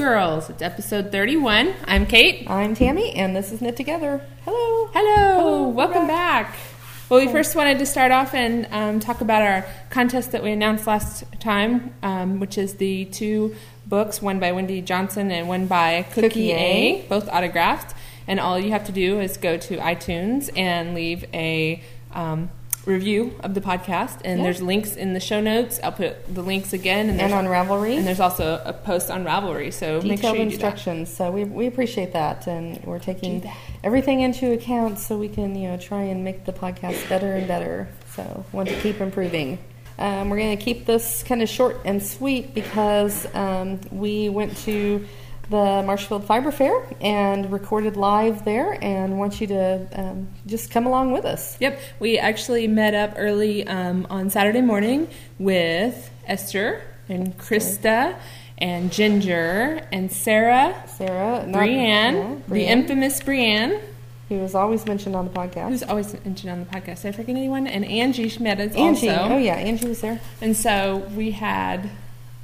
Girls. It's episode 31. I'm Kate. I'm Tammy, and this is Knit Together. Hello. Hello. Welcome back. Well, we first wanted to start off and um, talk about our contest that we announced last time, um, which is the two books, one by Wendy Johnson and one by Cookie, Cookie A, A. both autographed. And all you have to do is go to iTunes and leave a um, review of the podcast. And Yeah. there's links in the show notes. I'll put the links again. And, And on Ravelry, And there's also a post on Ravelry, so make detailed sure you do that. instructions. So we, we appreciate that, and we're taking everything into account so we can you know try and make the podcast better and better. So want to keep improving. Um, we're going to keep this kind of short and sweet because um, we went to the Marshfield Fiber Fair and recorded live there, and want you to um, just come along with us. Yep, we actually met up early um, on Saturday morning with Esther and Krista and Ginger and Sarah, Sarah, Brienne, yeah, the infamous Brienne, who was always mentioned on the podcast. who's always mentioned on the podcast. Did I forget anyone? And Angie us Angie. also. Oh yeah, Angie was there. And so we had.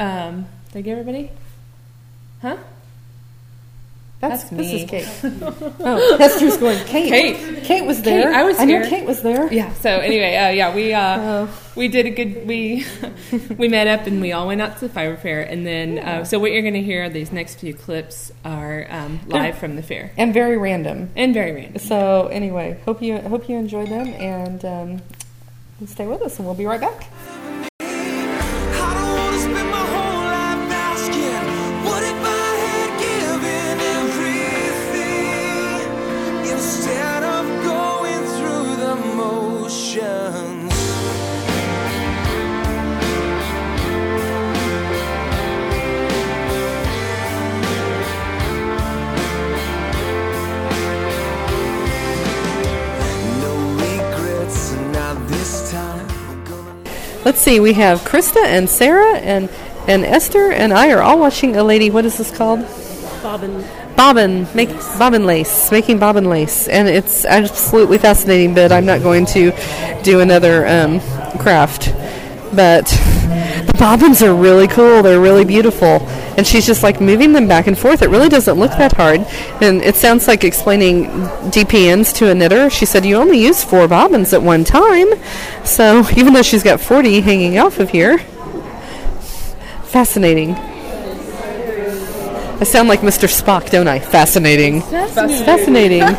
Um, did I get everybody? Huh? That's, That's this is Kate. oh, Esther's going. Kate. Kate. Kate was there. I was I knew here. Kate was there. Yeah. So anyway, uh, yeah, we uh, Oh. we did a good we we met up and we all went out to the fiber fair and then uh, so what you're going to hear these next few clips are um, live from the fair And very random. and very random. So anyway, hope you hope you enjoyed them and um, stay with us, and we'll be right back. Let's see. We have Krista and Sarah and and Esther and I are all watching a lady. What is this called? Bobbin. Bobbin, make bobbin lace, making bobbin lace, and it's absolutely fascinating. But I'm not going to do another um, craft. But the bobbins are really cool. They're really beautiful, and she's just like moving them back and forth. It really doesn't look that hard, and it sounds like explaining DPNs to a knitter. She said you only use four bobbins at one time, so even though she's got 40 hanging off of here, fascinating. I sound like Mr. Spock, don't I? Fascinating. Fascinating.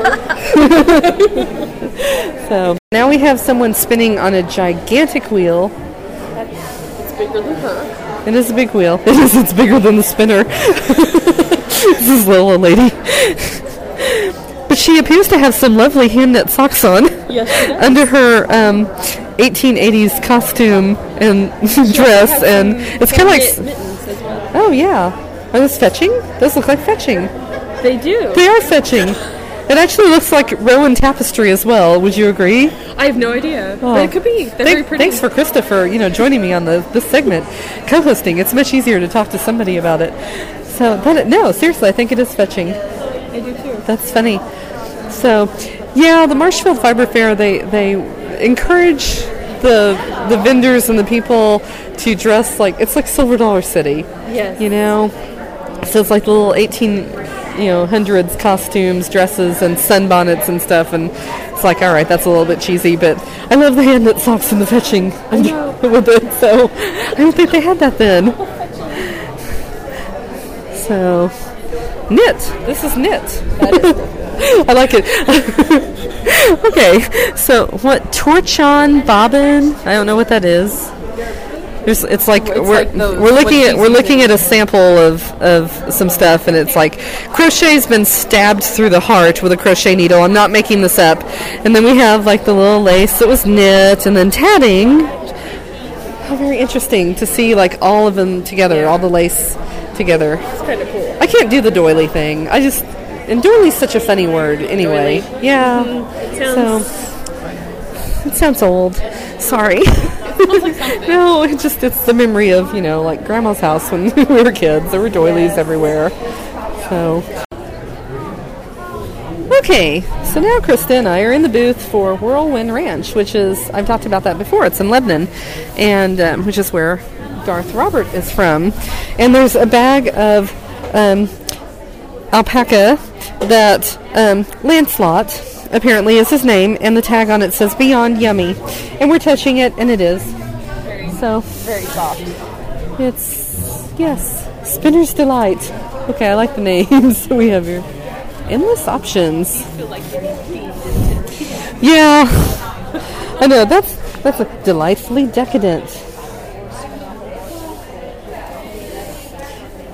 so now we have someone spinning on a gigantic wheel. It's bigger than her. It is a big wheel. It is. It's bigger than the spinner. this is a little old lady. but she appears to have some lovely hand knit socks on Yes, under her um, 1880s costume and dress, and it's kind of like. mittens as well. Oh yeah. Are those fetching? Those look like fetching. They do. They are fetching. It actually looks like Rowan tapestry as well. Would you agree? I have no idea, Oh. but it oh. could be. They're Thank- very pretty. Thanks for Christopher, for you know joining me on the this segment, co-hosting. It's much easier to talk to somebody about it. So that no, seriously, I think it is fetching. I do too. That's funny. So, yeah, the Marshfield Fiber Fair they they encourage the the vendors and the people to dress like it's like Silver Dollar City. Yes. You know, so it's like the little eighteen you know hundreds costumes, dresses, and sunbonnets and stuff, and it's like all right, that's a little bit cheesy, but I love the hand knit socks and the fetching with it. So I don't think they had that then. So knit. This is knit. I like it. okay, so what torchon bobbin? I don't know what that is. There's, it's like It's we're like those- we're looking at we're looking at a sample of of some stuff, and it's like crochet's been stabbed through the heart with a crochet needle. I'm not making this up. And then we have like the little lace that was knit, and then tatting. How very interesting to see like all of them together, all the lace together. It's kind of cool. I can't do the doily thing. I just and doily's such a funny word anyway. Doily? Yeah. Mm, it sounds. So it sounds old. Sorry. no, it just it's the memory of, you know, like grandma's house when we were kids. There were doilies everywhere. So Okay, so now Krista and I are in the booth for Whirlwind Ranch, which is I've talked about that before. It's in Lebanon, and um, which is where Darth Robert is from. And there's a bag of um, alpaca that um, Lancelot apparently is his name, and the tag on it says Beyond Yummy. And we're touching it, and it is. So Very soft. it's yes, Spinner's Delight. Okay, I like the names we have here. Endless options. Yeah, I know that's that's a delightfully decadent.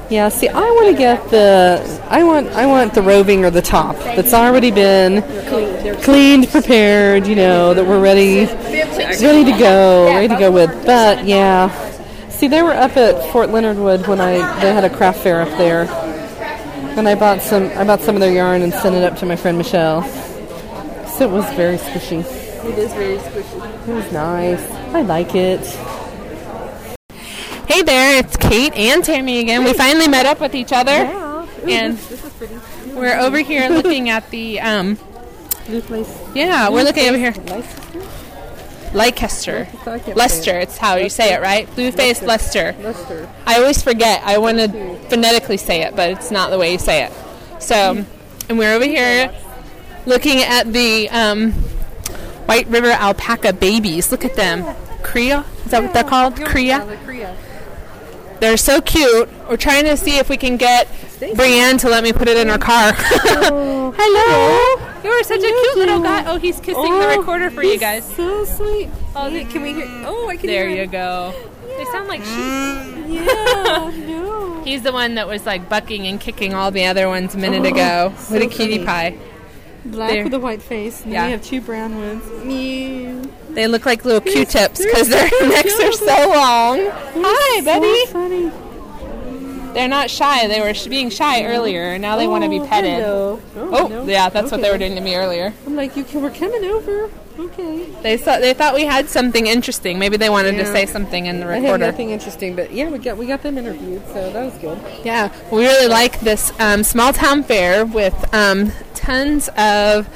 Yeah, see, I want to get the I want I want the roving or the top that's already been cleaned, prepared. You know that we're ready ready to go, ready to go with. But yeah, see, they were up at Fort Leonard Wood when I they had a craft fair up there, and I bought some I bought some of their yarn and sent it up to my friend Michelle. So it was very squishy. It is very squishy. It was nice. I like it. Hey there, it's Kate and Tammy again. We finally met up with each other. And we're over here looking at the um Blue place. yeah, we're looking over here. Leicester. Leicester. Leicester, it's how you say it, right? Blue faced Leicester. Leicester. I always forget. I want to phonetically say it, but it's not the way you say it. So, and we're over here looking at the um, White River alpaca babies. Look at them. Cria? Is that what they're called? Cria? They're so cute. We're trying to see if we can get Brienne to let me put it in her car. Oh. Hello. You are such a cute little guy. Oh, he's kissing the oh, recorder for you guys. So sweet. Oh, Can we hear? Oh, I can there hear. There you go. They sound like sheep. Mm, yeah, no. He's the one that was like bucking and kicking all the other ones a minute oh, ago. What a cutie pie. Black There. with a white face, and Yeah. then we have two brown ones. Mew. They look like little Q-tips because their necks are so long. Hi, buddy. So. They're not shy. They were sh- being shy earlier, now they want to be Oh, petted. hello. Oh, no. yeah, that's what they were doing to me earlier. I'm like, you can, we're coming over. Okay. They thought they thought we had something interesting. Maybe they wanted to say something in the recorder. I had nothing interesting, but yeah, we got we got them interviewed, so that was good. Yeah, we really like this um, small town fair with um, tons of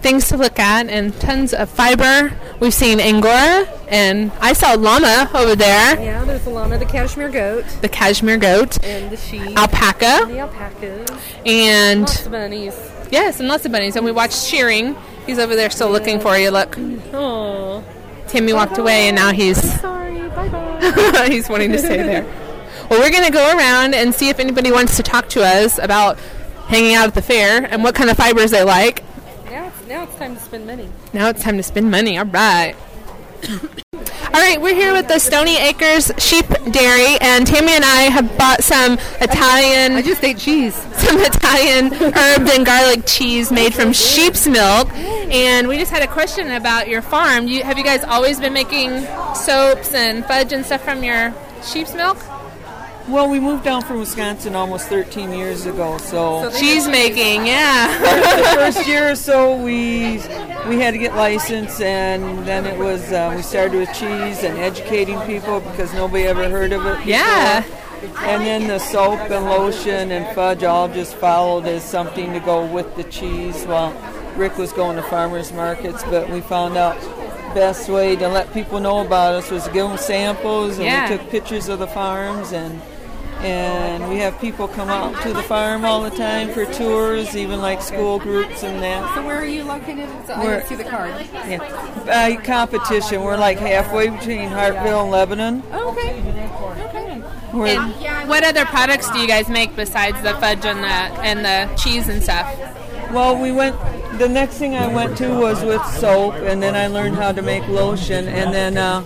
things to look at and tons of fiber. We've seen Angora, and I saw llama over there, Yeah, there's the llama, the cashmere goat, the cashmere goat, and the sheep, alpaca, the alpacas, and lots of bunnies. yes, and lots of bunnies. And we watched shearing. He's over there still looking for you. Look, Oh, Timmy walked away, and now he's sorry. Bye bye. he's wanting to stay there. Well, we're going to go around and see if anybody wants to talk to us about hanging out at the fair and what kind of fibers they like. Now it's now it's time to spend money. Now it's time to spend money. All right. All right, we're here with the Stony Acres Sheep Dairy, and Tammy and I have bought some Italian, I just ate cheese. some Italian herb and garlic cheese made from sheep's milk. And we just had a question about your farm. You, have you guys always been making soaps and fudge and stuff from your sheep's milk? Well, we moved down from Wisconsin almost 13 years ago, so Cheese making, yeah. the first year or so we we had to get licensed, and then it was uh, we started with cheese and educating people because nobody ever heard of it. Before. Yeah. And then the soap and lotion and fudge all just followed as something to go with the cheese. While Rick was going to farmers markets, but we found out best way to let people know about us was to give them samples, and Yeah. we took pictures of the farms and. And we have people come out to the farm all the time for tours, even like school groups and that. So where are you located? So I We're- didn't see the card. Yeah. By competition, we're like halfway between Hartville and Lebanon. Okay. Okay. And what other products do you guys make besides the fudge and the and the cheese and stuff? Well, we went. The next thing I went to was with soap, and then I learned how to make lotion, and then, uh,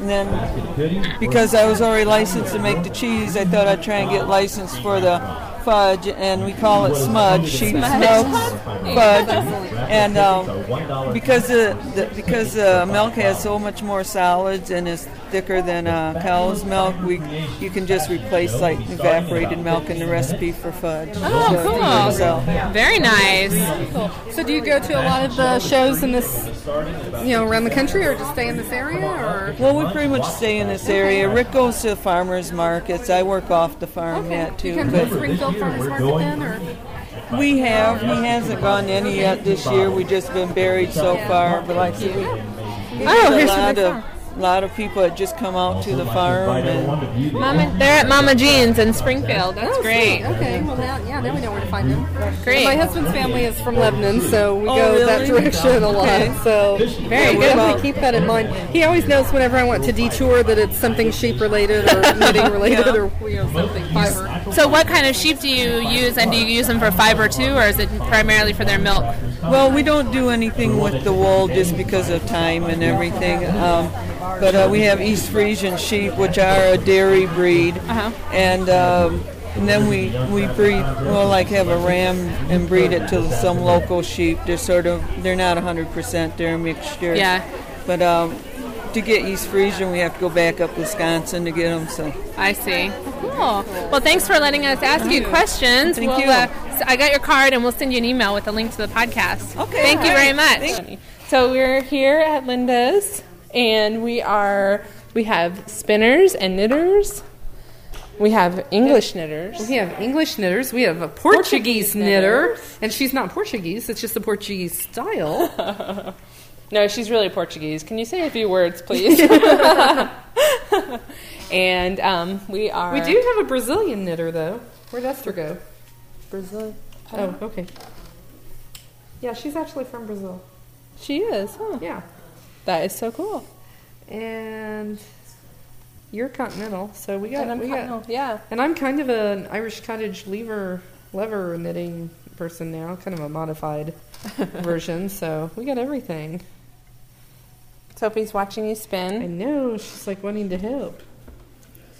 and then because I was already licensed to make the cheese, I thought I'd try and get licensed for the fudge, and we call it smudge, sheep's milk fudge, and um, because the, the because uh, milk has so much more solids and is thicker than uh, cow's milk, we you can just replace like evaporated milk in the recipe for fudge. Oh, cool. So. Very nice. So do you go to a lot of the shows in this, you know, around the country, or just stay in this area, or? Well, we pretty much stay in this area. Rick goes to the farmers markets. I work off the farm yet You too, come to but Springfield Farmers Market then, or? we have. He hasn't gone any yet this year. We've just been buried so far. But like I said, we, we Oh, did here's a some lot big of a lot of people had just come out to the farm. And, Mama, they're at Mama Jean's in Springfield. That's Oh, great. sweet. Okay, well now, yeah, now we know where to find them. Great. My husband's family is from Lebanon, so we Oh, oh go that direction a lot. Okay. So Very yeah, we good. definitely keep that in mind. He always knows whenever I want to detour that it's something sheep related or knitting related or you know something fiber. So, what kind of sheep do you use, and do you use them for fiber too, or is it primarily for their milk? well, we don't do anything with the wool just because of time and everything. Um, but uh, we have East Frisian sheep, which are a dairy breed, Uh-huh. and. Um, and then we, we breed, well, like have a ram and breed it to some local sheep. They're sort of, they're not 100%, they're a mixture. Yeah. But um, to get East Frisian, we have to go back up Wisconsin to get them. So I see. Cool. Well, thanks for letting us ask you questions. Thank we'll, you. Uh, I got your card, and we'll send you an email with a link to the podcast. Okay, Thank you very much. So we're here at Linda's, and we are we have spinners and knitters. We have English knitters. We have English knitters. We have a Portuguese, Portuguese knitter, knitters. and she's not Portuguese. It's just the Portuguese style. No, she's really Portuguese. Can you say a few words, please? and um, we are. we do have a Brazilian knitter though. Where'd Esther go? Brazil. Oh, okay. Yeah, she's actually from Brazil. She is. Huh. Yeah, That is so cool. and you're continental, so we got And I'm we got. yeah. And I'm kind of an Irish cottage lever lever knitting person now, kind of a modified version. So we got everything. Sophie's watching you spin. I know she's like wanting to help.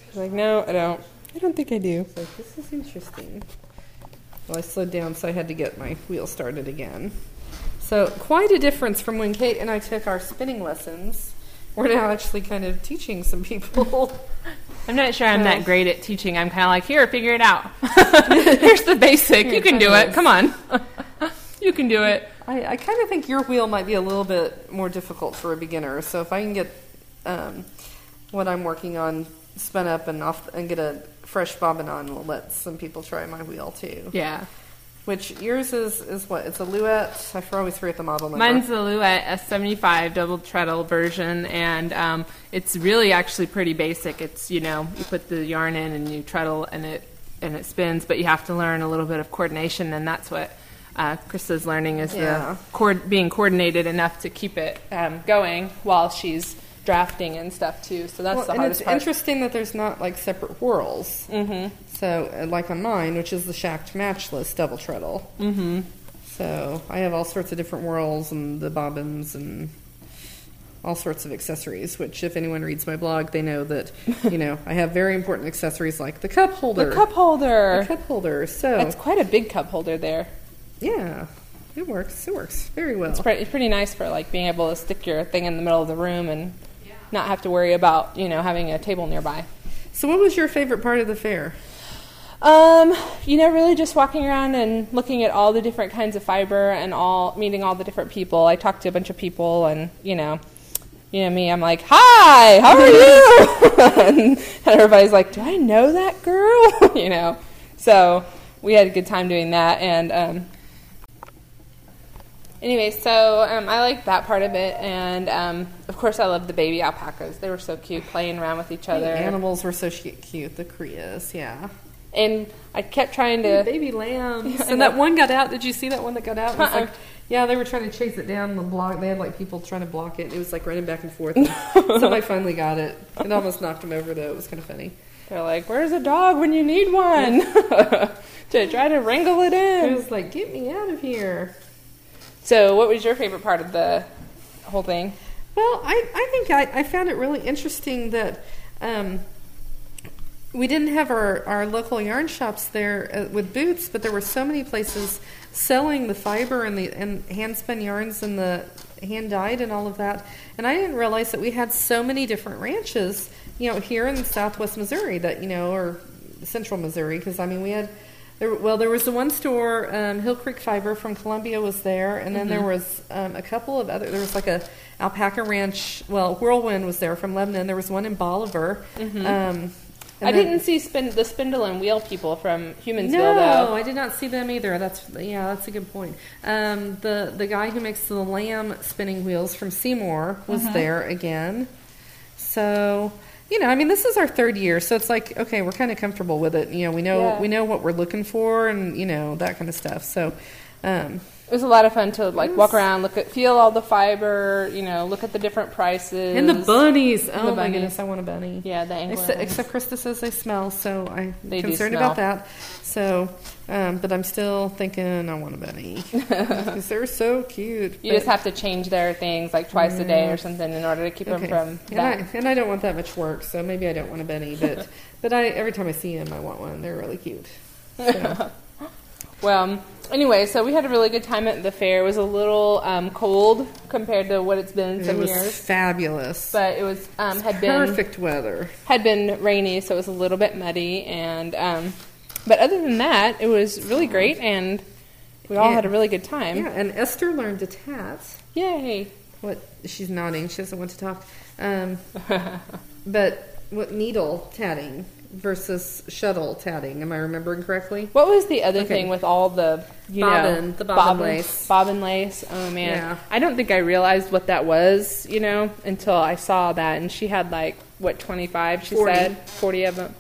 She's like, no, I don't. I don't think I do. So this is interesting. Well, I slowed down, so I had to get my wheel started again. So quite a difference from when Kate and I took our spinning lessons. We're now actually kind of teaching some people. I'm not sure I'm So- that great at teaching. I'm kind of like, here, figure it out. Here's the basic. You can do it. Come on. you can do it. I, I kind of think your wheel might be a little bit more difficult for a beginner. So if I can get um, what I'm working on spun up and off and get a fresh bobbin on, we'll let some people try my wheel too. Yeah. Which yours is is what? It's a Louet. I always forget the model number. Mine's the Louet S75 double treadle version, and um, it's really actually pretty basic. It's you know you put the yarn in and you treadle and it and it spins, but you have to learn a little bit of coordination, and that's what uh, Krista's learning is Yeah. the cord- being coordinated enough to keep it um, going while she's drafting and stuff too. So that's Well, the and hardest it's part. interesting that there's not like separate whorls. Mm-hmm. So, uh, like on mine, which is the Schacht Matchless double treadle. Mm-hmm. So I have all sorts of different whorls and the bobbins and all sorts of accessories. Which, if anyone reads my blog, they know that you know I have very important accessories like the cup holder. the cup holder. The cup holder. So That's quite a big cup holder there. Yeah, it works. It works very well. It's pretty, it's pretty nice for like being able to stick your thing in the middle of the room and not have to worry about you know having a table nearby. So, what was your favorite part of the fair? Um, you know, really just walking around and looking at all the different kinds of fiber and all meeting all the different people. I talked to a bunch of people, and you know, you know me, I'm like, "Hi, how are you?" and, and everybody's like, "Do I know that girl?" you know. So we had a good time doing that, and um, anyway, so um, I liked that part of it, and um, of course, I loved the baby alpacas. They were so cute, playing around with each other. The animals were so cute. The Crias, yeah. And I kept trying to. baby lambs. I and that one got out. Did you see that one that got out? It was Uh-uh. like, yeah, they were trying to chase it down the block. They had like people trying to block it. It was like running back and forth. And somebody finally got it. It almost knocked him over though. It was kind of funny. They're like, "Where's a dog when you need one?" to try to wrangle it in. It was like, get me out of here. So, what was your favorite part of the whole thing? Well, I, I think I, I found it really interesting that um, we didn't have our, our local yarn shops there uh, with boots, but there were so many places selling the fiber and the and hand spun yarns and the hand dyed and all of that. And I didn't realize that we had so many different ranches, you know, here in Southwest Missouri that you know, or Central Missouri, because I mean we had. There, well, there was the one store, um, Hill Creek Fiber from Columbia was there, and then there was um, a couple of other. There was like a alpaca ranch. Well, Whirlwind was there from Lebanon. There was one in Bolivar. Um, I then- didn't see spin, the spindle and wheel people from Humansville no, though. I did not see them either. That's yeah, that's a good point. Um, the the guy who makes the lamb spinning wheels from Seymour was there again, So, you know, I mean, this is our third year, so it's like, okay, we're kind of comfortable with it. You know, we know Yeah. we know what we're looking for, and you know that kind of stuff. So, um, It was a lot of fun to like walk around, look at, feel all the fiber, you know, look at the different prices. and the bunnies. Oh my bunnies. goodness, I want a bunny. Yeah, the Angora. Except, except Krista says they smell, so I'm They concerned about that. So, um, but I'm still thinking I want a bunny because they're so cute. you But- just have to change their things like twice a day or something in order to keep Okay. them from and I, that. and I don't want that much work, so maybe I don't want a bunny. But but I every time I see them, I want one. They're really cute. So, Well, anyway, so we had a really good time at the fair. It was a little um, cold compared to what it's been in it some was years, fabulous. but it was um, had been Perfect weather. had been rainy, so it was a little bit muddy. And um, but other than that, it was really great, and we all Yeah. had a really good time. Yeah, and Esther learned to tat. Yay! What she's nodding. She doesn't want to talk. Um, but what needle tatting versus shuttle tatting? Am I remembering correctly? What was the other Okay. thing with all the you Bobbin, know the bobbin lace. bobbin lace? Oh man, Yeah. I don't think I realized what that was, you know, until I saw that, and she had like what twenty five? She 40. said forty of them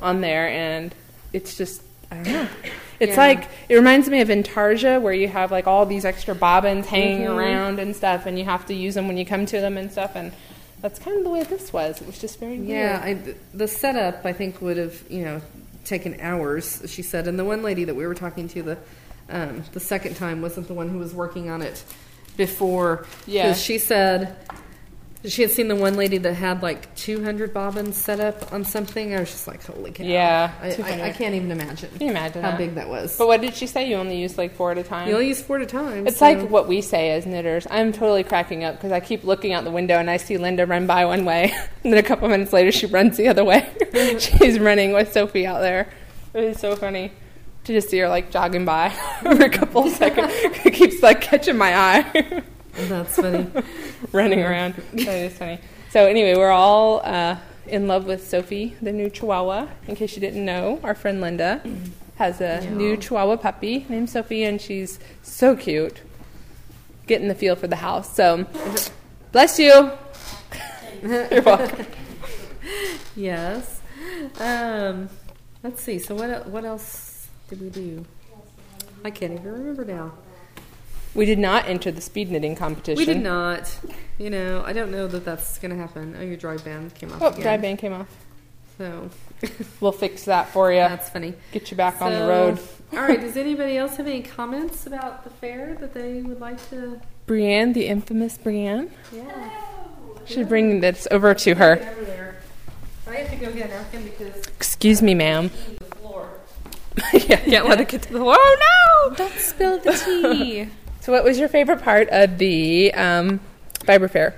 on there, and it's just I don't know. It's Yeah. like it reminds me of Intarsia, where you have like all these extra bobbins hanging Mhm. around and stuff, and you have to use them when you come to them and stuff, and that's kind of the way this was. It was just very Yeah. I, the setup I think would have you know taken hours. She said, and the one lady that we were talking to the um, the second time wasn't the one who was working on it before. Yeah. she said she had seen the one lady that had like 200 bobbins set up on something. I was just like, holy cow! Yeah, I, I, I can't even imagine. Can you imagine how that? big that was? But what did she say? You only use like four at a time. you only use four at a time. It's so- like what we say as knitters. I'm totally cracking up because I keep looking out the window and I see Linda run by one way, and then a couple minutes later she runs the other way. She's running with Sophie out there. It is so funny to just see her like jogging by for a couple of seconds. It keeps like catching my eye, that's funny. running around. That is funny. So anyway, we're all uh, in love with Sophie, the new Chihuahua. In case you didn't know, our friend Linda has a new Chihuahua puppy named Sophie, and she's so cute. Getting the feel for the house. So, bless you. You're welcome. yes. Um, let's see. So what what else did we do? I can't even remember now. We did not enter the speed knitting competition. We did not. You know, I don't know that that's going to happen. Oh, your drive band came off. Oh, again. drive band came off. So We'll fix that for you. that's funny. Get you back on the road. all right. Does anybody else have any comments about the fair that they would like to? Brienne, the infamous Brienne. Yeah. Should bring this over to her. I have to go get a napkin because Excuse me, ma'am. the floor. yeah, can't let it get to the. Floor. Oh no! Don't spill the tea. So, what was your favorite part of the um, Fiber Fair?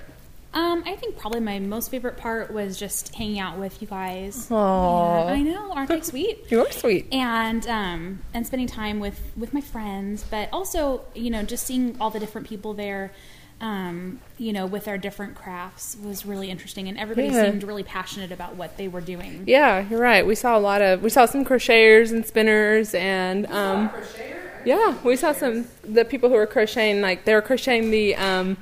um, I think probably my most favorite part was just hanging out with you guys. Aww. And I know, aren't they sweet? You're sweet. and um, and spending time with with my friends, but also you know just seeing all the different people there, um, you know, with our different crafts was really interesting, and everybody Yeah. seemed really passionate about what they were doing. Yeah, you're right. We saw a lot of. We saw some crocheters and spinners, and um, yeah, we saw some the people who were crocheting. Like they were crocheting the um,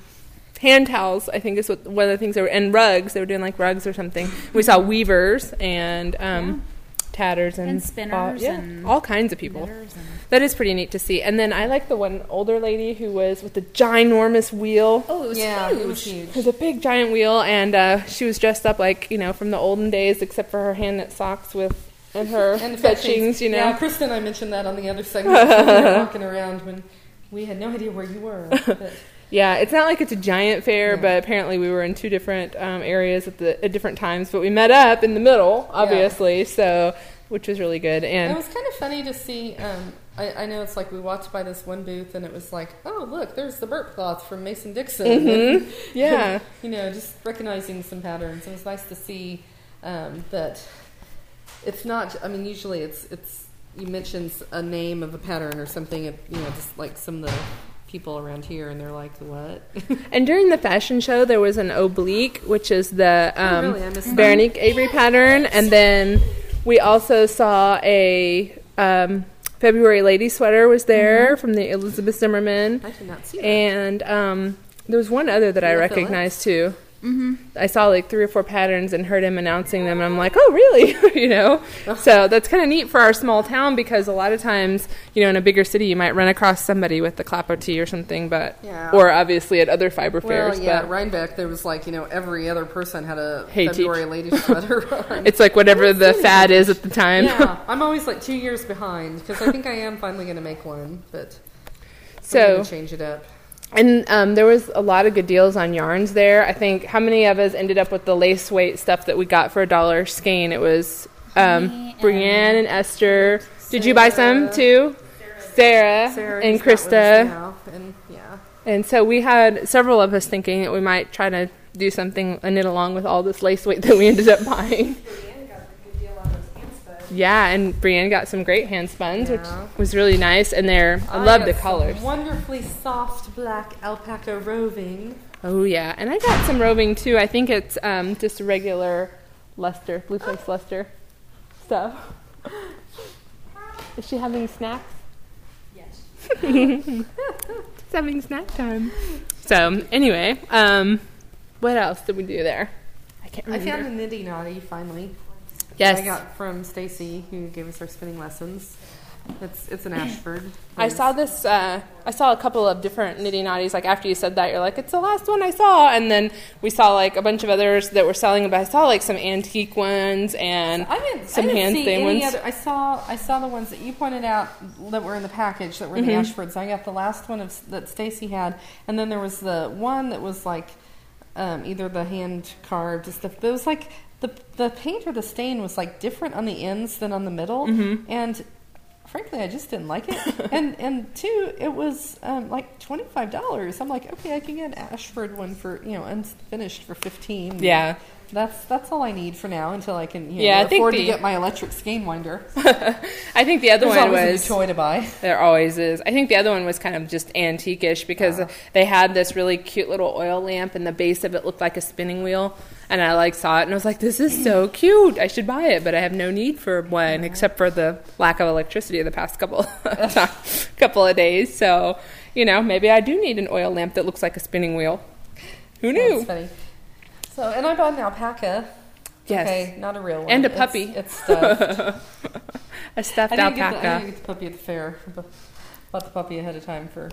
hand towels. I think is what one of the things they were and rugs. They were doing like rugs or something. We saw weavers and um, tatters and, And spinners all, yeah, and all kinds of people. That is pretty neat to see. And then I like the one older lady who was with the ginormous wheel. Oh, it was Yeah, huge. it was huge. It was a big giant wheel, and uh, she was dressed up like you know from the olden days, except for her hand knit socks with and her And fetchings. You know, Yeah, Krista and I mentioned that on the other segment. when we were walking around when we had no idea where you were. But yeah. It's not like it's a giant fair, Yeah. but apparently we were in two different um, areas at the at different times. But we met up in the middle, obviously. So, which was really good. And it was kind of funny to see. Um, I, I know it's like we walked by this one booth and it was like, oh look, there's the burp cloth from Mason Dixon. Mhm. yeah, you know, just recognizing some patterns. It was nice to see um, that it's not. I mean, usually it's it's you mentions a name of a pattern or something. It, you know, just like some of the people around here, and they're like, "What?" and during the fashion show there was an oblique, which is the um, Oh, really? Véronik Avery pattern, and then we also saw a um, February lady sweater was there Mm-hmm. from the Elizabeth Zimmermann, I did not see that. and um, there was one other that I recognized too. Mm-hmm. I saw like three or four patterns and heard him announcing them, and I'm like, oh, really? you know? So that's kind of neat for our small town because a lot of times, you know, in a bigger city, you might run across somebody with the clapper or something, but, Yeah. or obviously at other fiber Well, fairs. yeah, but Rhinebeck, there was like, you know, every other person had a Hey, teach. February ladies sweater on. it's like whatever the fad is at the time. yeah, I'm always like two years behind because I think I am finally going to make one, but I'm so, change it up. And um, there was a lot of good deals on yarns there. I think how many of us ended up with the lace weight stuff that we got for a dollar skein? It was um, Me and- Brienne and Esther. Did you buy some too? Sarah, Sarah and with us Krista. and yeah, And so we had several of us thinking that we might try to do something and knit along with all this lace weight that we ended up buying. Yeah, and Brienne got some great hand spuns, Yeah. which was really nice. And they're I, love the colors. Wonderfully soft black alpaca roving. Oh yeah, and I got some roving too. I think it's um, just regular Leicester, blue face Leicester stuff. Is she having snacks? Yes. She's having snack time. So anyway, um, what else did we do there? I can't I found a niddy noddy finally. Yes, I got from Stacy who gave us our spinning lessons. It's it's an Ashford. I saw this. Uh, I saw a couple of different niddy noddies. Like after you said that, you're like, "It's the last one I saw," and then we saw like a bunch of others that were selling. But I saw like some antique ones and I didn't, some I didn't hand see stained any ones. other. I saw I saw the ones that you pointed out that were in the package that were Mm-hmm. the Ashfords. I got the last one of, that Stacy had, and then there was the one that was like um, either the hand carved stuff. But it was like the the paint or the stain was like different on the ends than on the middle, Mm-hmm. and frankly, I just didn't like it. and and two, it was um, like twenty five dollars. I'm like, okay, I can get an Ashford one for you know unfinished for fifteen. Yeah. That's that's all I need for now until I can you know, Yeah, afford the- to get my electric skein winder. I think the other There's one was a new toy to buy. There always is. I think the other one was kind of just antique-ish because they had this really cute little oil lamp, and the base of it looked like a spinning wheel. And I like saw it, and I was like, "This is so cute! I should buy it." But I have no need for one, except for the lack of electricity the past couple couple of days. So, you know, maybe I do need an oil lamp that looks like a spinning wheel. Who That's knew? funny. So, and I bought an alpaca. Yes. Okay, not a real one. And a puppy. It's, stuffed. A stuffed I didn't, the, I alpaca. didn't get the puppy at the fair. but Bought the puppy ahead of time for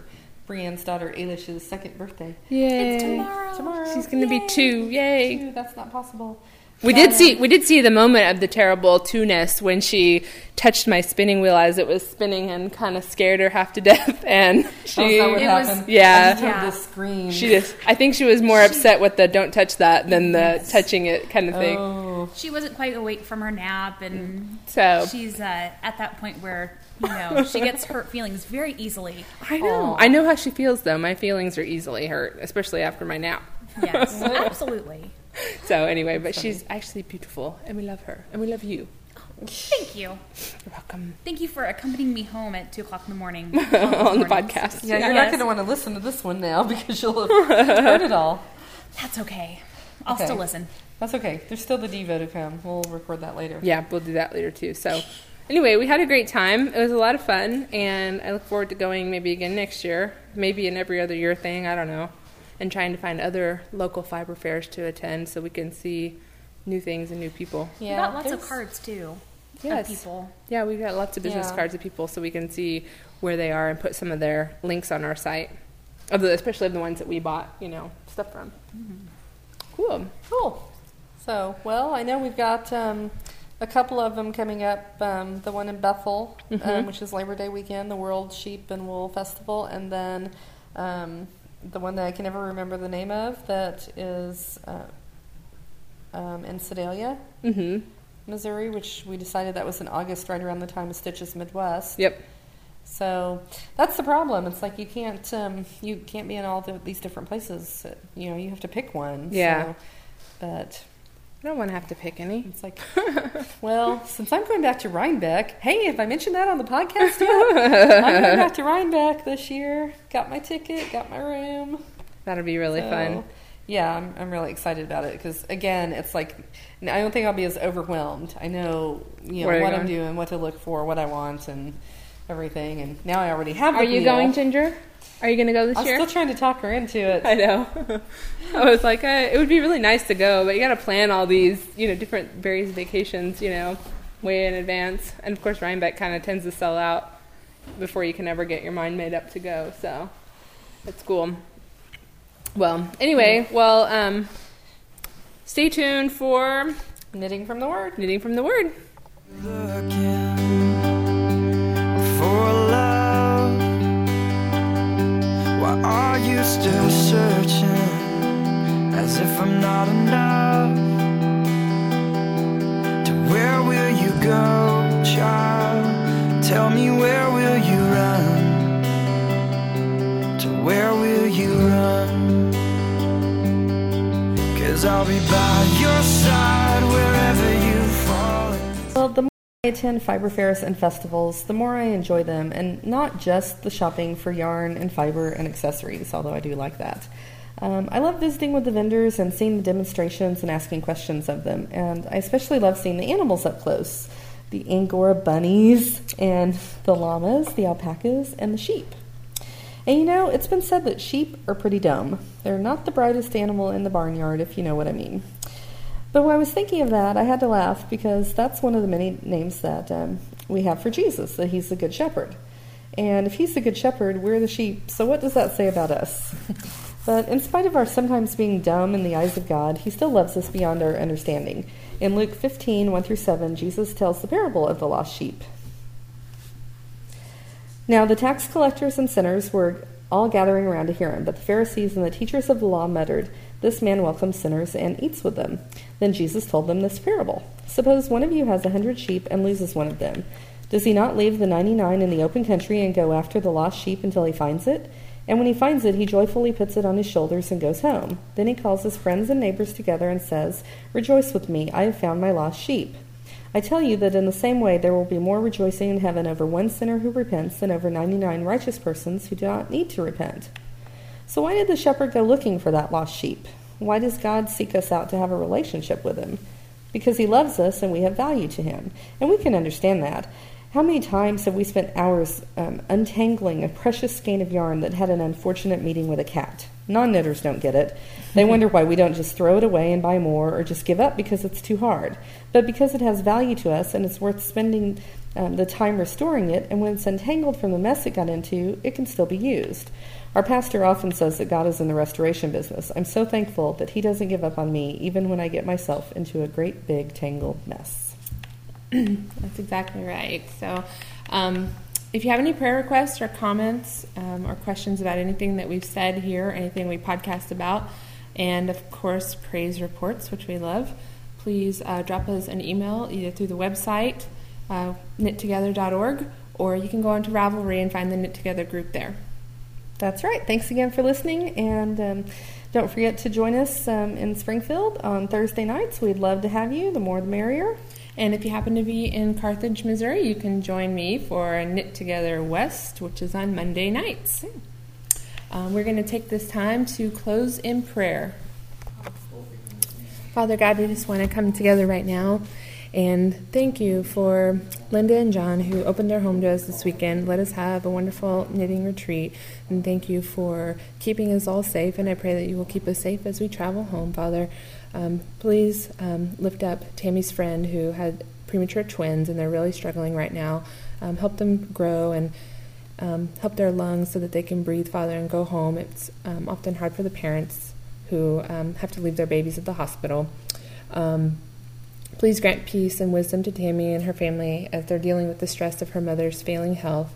Brienne's daughter Ailish's second birthday. Yay! It's tomorrow. Tomorrow. She's gonna be two. Yay! Ew, that's not possible. We did see we did see the moment of the terrible two-ness when she touched my spinning wheel as it was spinning and kind of scared her half to death and she is It was- yeah. I Yeah. this scream. she just I think she was more upset with the don't touch that than the touching it kind of thing. Oh, She wasn't quite awake from her nap, and So she's uh, at that point where you know she gets hurt feelings very easily. I know. I know how she feels though. My feelings are easily hurt, especially after my nap. Yes, absolutely. So anyway, but she's actually beautiful and we love her and we love you. Thank you. You're welcome Thank you for accompanying me home at two o'clock in the morning on the mornings. podcast. yeah, you're Yes. not going to want to listen to this one now because you'll have heard it all. That's okay. I'll Okay. still listen. That's okay. There's still the Devo to come. We'll record that later. Yeah, we'll do that later too. So, anyway, we had a great time. It was a lot of fun, and I look forward to going maybe again next year, maybe an every other year thing. I don't know, and trying to find other local fiber fairs to attend so we can see new things and new people. we Yeah, got lots of cards too. Yes. Of people. Yeah, we've got lots of business Yeah. cards of people so we can see where they are and put some of their links on our site, of the, especially of the ones that we bought, you know, stuff from. Cool. Cool. So, well, I know we've got um, a couple of them coming up. Um, the one in Bethel, um, which is Labor Day weekend, the World Sheep and Wool Festival, and then um, the one that I can never remember the name of that is uh, um, in Sedalia, Mm-hmm. Missouri, which we decided that was in August, right around the time of Stitches Midwest. Yep. So that's the problem. It's like you can't um, you can't be in all the, these different places. You know, you have to pick one. Yeah. So, but I don't want to have to pick any. it's like, well, since I'm going back to Rhinebeck, hey, if I mentioned that on the podcast yet? I'm going back to Rhinebeck this year. Got my ticket, got my room. That'll be really So, fun. Yeah, I'm, I'm really excited about it because again, it's like I don't think I'll be as overwhelmed. I know you know what I'm doing, what to look for, what I want, and everything. And now I already have. Are you meal. going, Ginger? Are you going to go this I'm year? still trying to talk her into it. I know. I was like, uh, it would be really nice to go, but you got to plan all these, you know, different various vacations, you know, way in advance. And of course, Rhinebeck kind of tends to sell out before you can ever get your mind made up to go. So it's cool. Well, anyway, well, um, stay tuned for Knitting from the word. knitting from the word. Are you still searching as if I'm not enough? To where will you go, child? Tell me where will you run? To where will you run? Cause I'll be by your side wherever you fall. Well, I attend fiber fairs and festivals, the more I enjoy them, and not just the shopping for yarn and fiber and accessories, although I do like that. Um, I love visiting with the vendors and seeing the demonstrations and asking questions of them, and I especially love seeing the animals up close the Angora bunnies, and the llamas, the alpacas, and the sheep. And you know, it's been said that sheep are pretty dumb. They're not the brightest animal in the barnyard, if you know what I mean. But when I was thinking of that, I had to laugh because that's one of the many names that um, we have for Jesus, that he's the Good Shepherd. And if he's the Good Shepherd, we're the sheep, so what does that say about us? but in spite of our sometimes being dumb in the eyes of God, he still loves us beyond our understanding. In Luke 15, 1 through 7, Jesus tells the parable of the lost sheep. Now the tax collectors and sinners were all gathering around to hear him, but the Pharisees and the teachers of the law muttered, This man welcomes sinners and eats with them. Then Jesus told them this parable Suppose one of you has a hundred sheep and loses one of them. Does he not leave the ninety nine in the open country and go after the lost sheep until he finds it? And when he finds it, he joyfully puts it on his shoulders and goes home. Then he calls his friends and neighbors together and says, Rejoice with me, I have found my lost sheep. I tell you that in the same way there will be more rejoicing in heaven over one sinner who repents than over 99 righteous persons who do not need to repent. So, why did the shepherd go looking for that lost sheep? Why does God seek us out to have a relationship with him? Because he loves us and we have value to him. And we can understand that. How many times have we spent hours um, untangling a precious skein of yarn that had an unfortunate meeting with a cat? Non knitters don't get it. They wonder why we don't just throw it away and buy more or just give up because it's too hard. But because it has value to us and it's worth spending um, the time restoring it, and when it's untangled from the mess it got into, it can still be used. Our pastor often says that God is in the restoration business. I'm so thankful that he doesn't give up on me even when I get myself into a great big tangled mess. That's exactly right. So, um, if you have any prayer requests or comments um, or questions about anything that we've said here, anything we podcast about, and of course, praise reports, which we love, please uh, drop us an email either through the website, uh, knittogether.org, or you can go onto Ravelry and find the Knit Together group there. That's right. Thanks again for listening, and um, don't forget to join us um, in Springfield on Thursday nights. We'd love to have you. The more, the merrier. And if you happen to be in Carthage, Missouri, you can join me for Knit Together West, which is on Monday nights. Um, we're going to take this time to close in prayer. Father God, we just want to come together right now and thank you for Linda and John who opened their home to us this weekend. Let us have a wonderful knitting retreat. And thank you for keeping us all safe. And I pray that you will keep us safe as we travel home, Father. Um, please um, lift up Tammy's friend who had premature twins and they're really struggling right now. Um, help them grow and um, help their lungs so that they can breathe, Father, and go home. It's um, often hard for the parents who um, have to leave their babies at the hospital. Um, please grant peace and wisdom to Tammy and her family as they're dealing with the stress of her mother's failing health.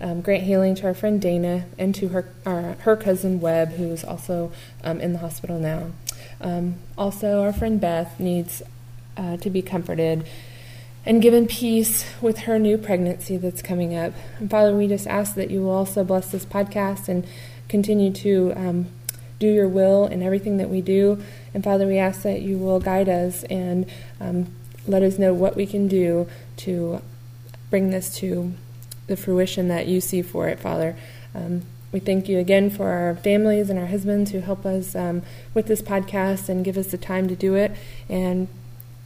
Um, grant healing to our friend Dana and to her our, her cousin Webb, who is also um, in the hospital now. Um, also, our friend Beth needs uh, to be comforted and given peace with her new pregnancy that's coming up. And Father, we just ask that you will also bless this podcast and continue to um, do your will in everything that we do. And Father, we ask that you will guide us and um, let us know what we can do to bring this to the fruition that you see for it, Father. Um, we thank you again for our families and our husbands who help us um, with this podcast and give us the time to do it. And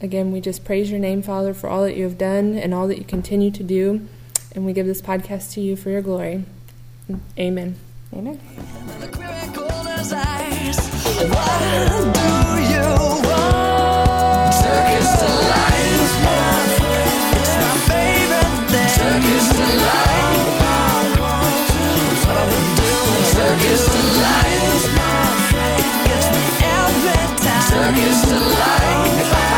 again, we just praise your name, Father, for all that you have done and all that you continue to do. And we give this podcast to you for your glory. Amen. Amen. Circus Delight. It gets me every time. Circus Delight.